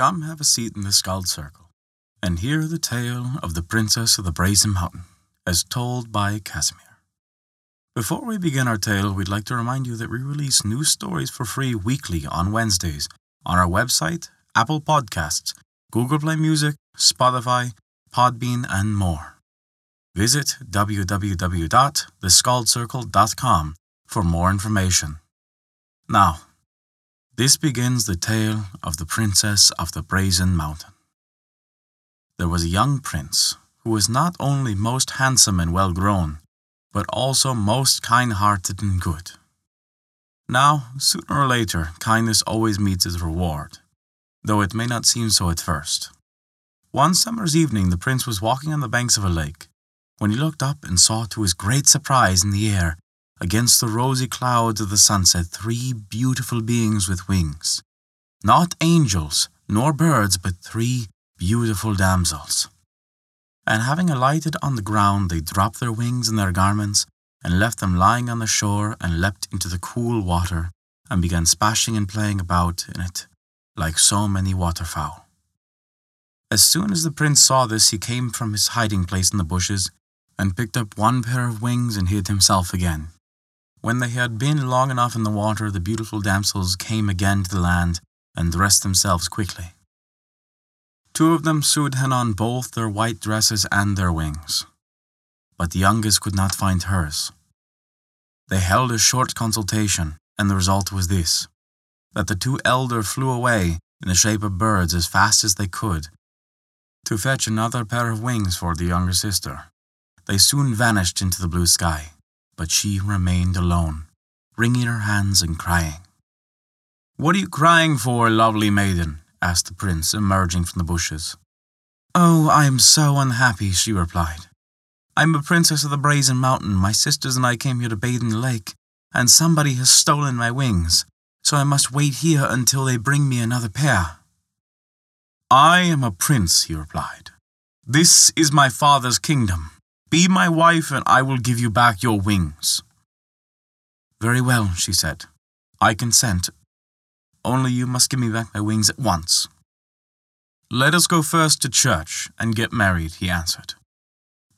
Come have a seat in the Skald Circle and hear the tale of the Princess of the Brazen Mountain, as told by Casimir. Before we begin our tale, we'd like to remind you that we release new stories for free weekly on Wednesdays on our website, Apple Podcasts, Google Play Music, Spotify, Podbean, and more. Visit www.theskaldscircle.com for more information. Now, this begins the tale of the Princess of the Brazen Mountain. There was a young prince who was not only most handsome and well grown, but also most kind hearted and good. Now, sooner or later, kindness always meets its reward, though it may not seem so at first. One summer's evening, the prince was walking on the banks of a lake when he looked up and saw to his great surprise in the air, against the rosy clouds of the sunset, three beautiful beings with wings. Not angels, nor birds, but three beautiful damsels. And having alighted on the ground, they dropped their wings and their garments, and left them lying on the shore, and leapt into the cool water, and began splashing and playing about in it, like so many waterfowl. As soon as the prince saw this, he came from his hiding place in the bushes, and picked up one pair of wings and hid himself again. When they had been long enough in the water, the beautiful damsels came again to the land and dressed themselves quickly. Two of them sewed hen on both their white dresses and their wings, but the youngest could not find hers. They held a short consultation, and the result was this that the two elder flew away in the shape of birds as fast as they could to fetch another pair of wings for the younger sister. They soon vanished into the blue sky, but she remained alone, wringing her hands and crying. What are you crying for, lovely maiden? asked the prince, emerging from the bushes. Oh, I am so unhappy, she replied. I am a princess of the Brazen Mountain. My sisters and I came here to bathe in the lake, and somebody has stolen my wings, so I must wait here until they bring me another pair. I am a prince, he replied. This is my father's kingdom. Be my wife, and I will give you back your wings. Very well, she said. I consent. Only you must give me back my wings at once. Let us go first to church and get married, he answered.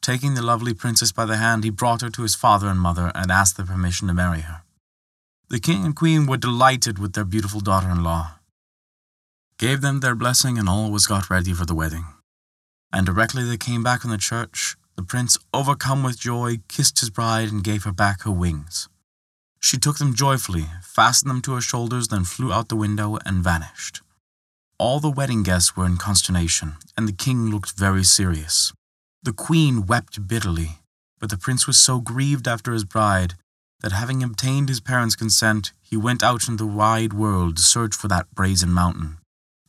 Taking the lovely princess by the hand, he brought her to his father and mother and asked their permission to marry her. The king and queen were delighted with their beautiful daughter in law, gave them their blessing, and all was got ready for the wedding. And directly they came back from the church, the prince, overcome with joy, kissed his bride and gave her back her wings. She took them joyfully, fastened them to her shoulders, then flew out the window and vanished. All the wedding guests were in consternation, and the king looked very serious. The queen wept bitterly, but the prince was so grieved after his bride that having obtained his parents' consent, he went out into the wide world to search for that brazen mountain,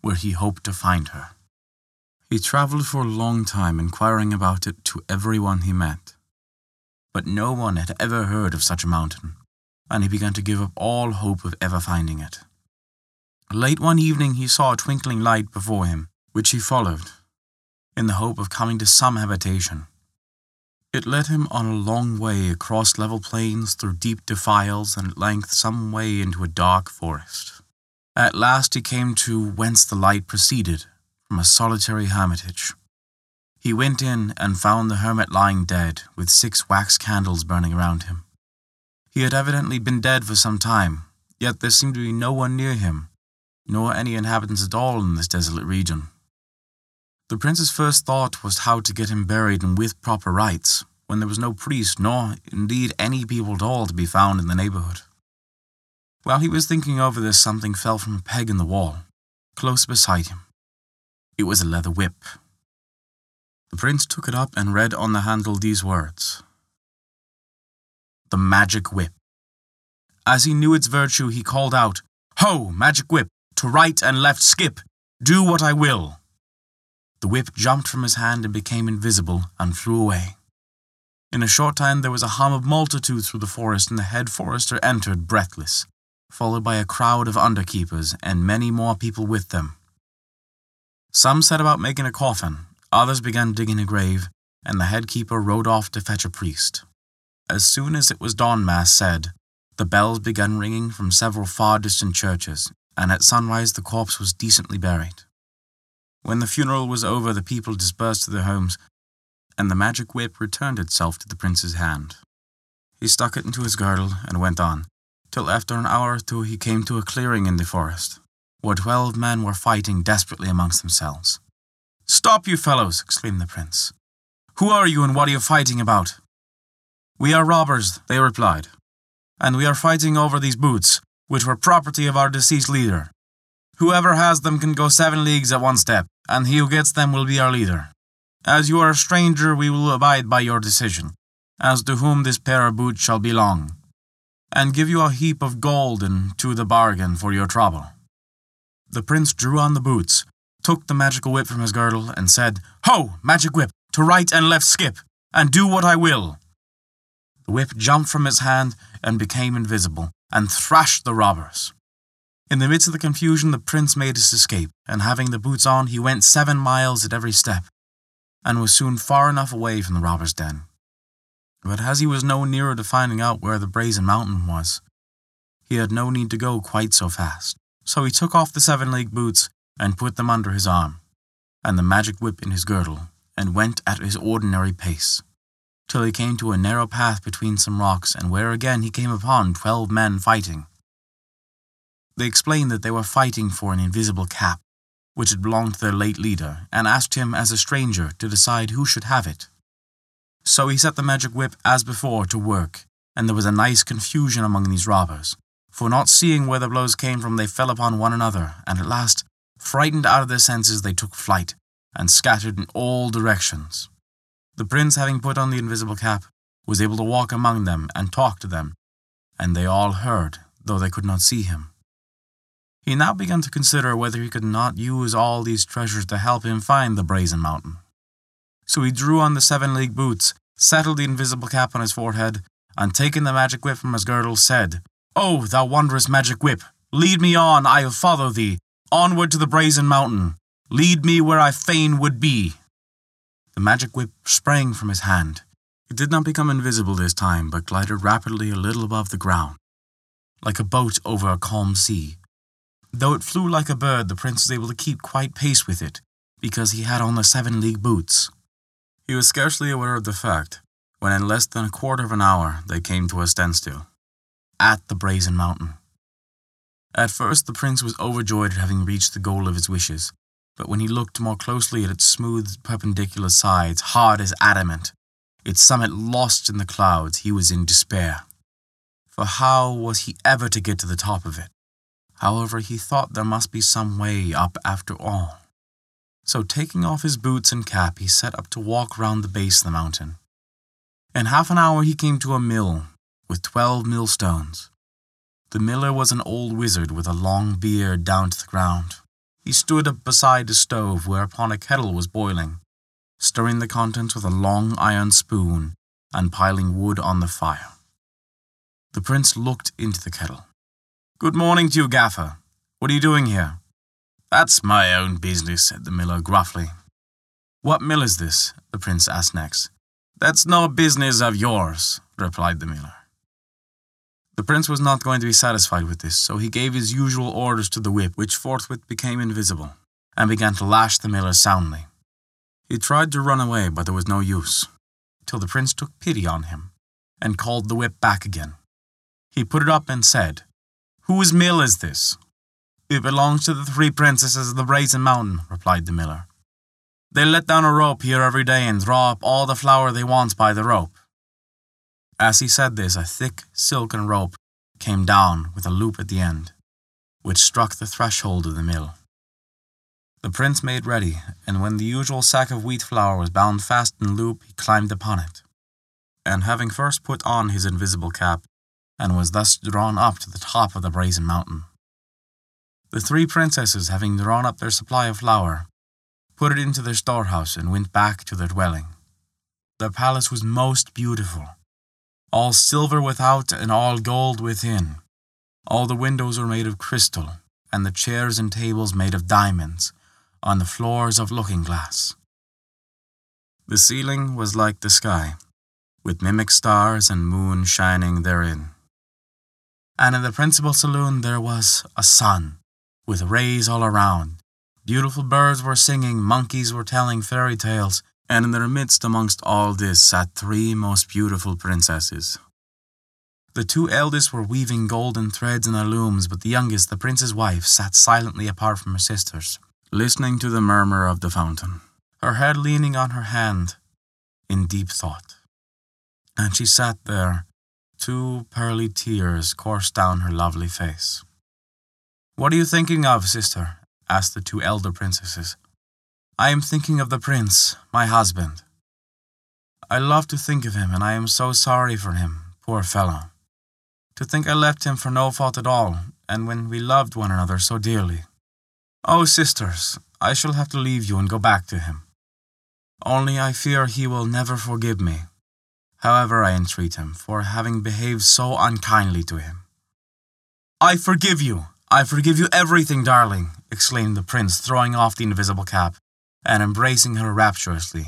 where he hoped to find her. He travelled for a long time, inquiring about it to everyone he met. But no one had ever heard of such a mountain, and he began to give up all hope of ever finding it. Late one evening he saw a twinkling light before him, which he followed, in the hope of coming to some habitation. It led him on a long way across level plains, through deep defiles, and at length some way into a dark forest. At last he came to whence the light proceeded, from a solitary hermitage. He went in and found the hermit lying dead, with six wax candles burning around him. He had evidently been dead for some time, yet there seemed to be no one near him, nor any inhabitants at all in this desolate region. The prince's first thought was how to get him buried and with proper rites, when there was no priest, nor indeed any people at all to be found in the neighborhood. While he was thinking over this, something fell from a peg in the wall, close beside him. It was a leather whip. The prince took it up and read on the handle these words The Magic Whip. As he knew its virtue, he called out, Ho, magic whip, to right and left skip, do what I will. The whip jumped from his hand and became invisible and flew away. In a short time there was a hum of multitudes through the forest, and the head forester entered breathless, followed by a crowd of underkeepers and many more people with them. Some set about making a coffin, others began digging a grave, and the head keeper rode off to fetch a priest. As soon as it was dawn mass said, the bells began ringing from several far distant churches, and at sunrise the corpse was decently buried. When the funeral was over, the people dispersed to their homes, and the magic whip returned itself to the prince's hand. He stuck it into his girdle and went on, till after an hour or two he came to a clearing in the forest, where twelve men were fighting desperately amongst themselves. Stop, you fellows! exclaimed the prince. Who are you and what are you fighting about? We are robbers, they replied, and we are fighting over these boots, which were property of our deceased leader. Whoever has them can go seven leagues at one step, and he who gets them will be our leader. As you are a stranger, we will abide by your decision, as to whom this pair of boots shall belong, and give you a heap of gold and to the bargain for your trouble. The prince drew on the boots, took the magical whip from his girdle, and said, Ho, magic whip, to right and left skip, and do what I will. The whip jumped from his hand and became invisible, and thrashed the robbers. In the midst of the confusion, the prince made his escape, and having the boots on, he went seven miles at every step, and was soon far enough away from the robber's den. But as he was no nearer to finding out where the brazen mountain was, he had no need to go quite so fast. So he took off the seven league boots and put them under his arm, and the magic whip in his girdle, and went at his ordinary pace, till he came to a narrow path between some rocks, and where again he came upon twelve men fighting. They explained that they were fighting for an invisible cap, which had belonged to their late leader, and asked him as a stranger to decide who should have it. So he set the magic whip as before to work, and there was a nice confusion among these robbers, for not seeing where the blows came from, they fell upon one another, and at last, frightened out of their senses, they took flight, and scattered in all directions. The prince, having put on the invisible cap, was able to walk among them and talk to them, and they all heard, though they could not see him. He now began to consider whether he could not use all these treasures to help him find the brazen mountain. So he drew on the seven league boots, settled the invisible cap on his forehead, and taking the magic whip from his girdle, said, O thou wondrous magic whip, lead me on, I'll follow thee, onward to the brazen mountain. Lead me where I fain would be. The magic whip sprang from his hand. It did not become invisible this time, but glided rapidly a little above the ground, like a boat over a calm sea. Though it flew like a bird, the prince was able to keep quite pace with it, because he had on the seven league boots. He was scarcely aware of the fact, when in less than a quarter of an hour they came to a standstill, at the Brazen Mountain. At first the prince was overjoyed at having reached the goal of his wishes, but when he looked more closely at its smooth perpendicular sides, hard as adamant, its summit lost in the clouds, he was in despair. For how was he ever to get to the top of it? However, he thought there must be some way up after all. So, taking off his boots and cap, he set up to walk round the base of the mountain. In half an hour, he came to a mill with twelve millstones. The miller was an old wizard with a long beard down to the ground. He stood up beside the stove whereupon a kettle was boiling, stirring the contents with a long iron spoon and piling wood on the fire. The prince looked into the kettle. Good morning to you, Gaffer. What are you doing here? That's my own business, said the miller gruffly. What mill is this? the prince asked next. That's no business of yours, replied the miller. The prince was not going to be satisfied with this, so he gave his usual orders to the whip, which forthwith became invisible, and began to lash the miller soundly. He tried to run away, but there was no use, till the prince took pity on him, and called the whip back again. He put it up and said, Whose mill is this? It belongs to the three princesses of the Brazen Mountain, replied the miller. They let down a rope here every day and draw up all the flour they want by the rope. As he said this, a thick silken rope came down with a loop at the end, which struck the threshold of the mill. The prince made ready, and when the usual sack of wheat flour was bound fast in loop, he climbed upon it. And having first put on his invisible cap, and was thus drawn up to the top of the brazen mountain. The three princesses, having drawn up their supply of flour, put it into their storehouse and went back to their dwelling. The palace was most beautiful, all silver without and all gold within. All the windows were made of crystal, and the chairs and tables made of diamonds, on the floors of looking glass. The ceiling was like the sky, with mimic stars and moon shining therein and in the principal saloon there was a sun, with rays all around, Beautiful birds were singing, monkeys were telling fairy tales, and in their midst amongst all this sat three most beautiful princesses. The two eldest were weaving golden threads in their looms, but the youngest, the prince's wife, sat silently apart from her sisters, listening to the murmur of the fountain, her head leaning on her hand, in deep thought. And she sat there, two pearly tears coursed down her lovely face. What are you thinking of, sister? asked the two elder princesses. I am thinking of the prince, my husband. I love to think of him, and I am so sorry for him, poor fellow. To think I left him for no fault at all, and when we loved one another so dearly. Oh, sisters, I shall have to leave you and go back to him. Only I fear he will never forgive me, however I entreat him, for having behaved so unkindly to him. I forgive you, I forgive you everything, darling, exclaimed the prince, throwing off the invisible cap and embracing her rapturously.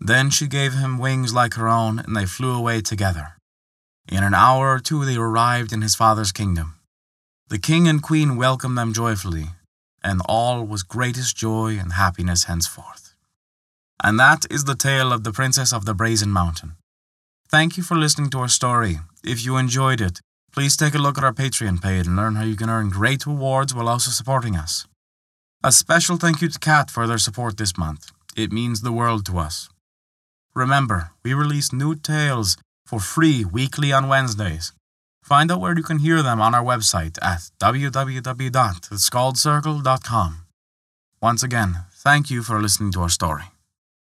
Then she gave him wings like her own, and they flew away together. In an hour or two they arrived in his father's kingdom. The king and queen welcomed them joyfully, and all was greatest joy and happiness henceforth. And that is the tale of the Princess of the Brazen Mountain. Thank you for listening to our story. If you enjoyed it, Please take a look at our Patreon page and learn how you can earn great rewards while also supporting us. A special thank you to Kat for their support this month. It means the world to us. Remember, we release new tales for free weekly on Wednesdays. Find out where you can hear them on our website at www.theskaldscircle.com. Once again, thank you for listening to our story.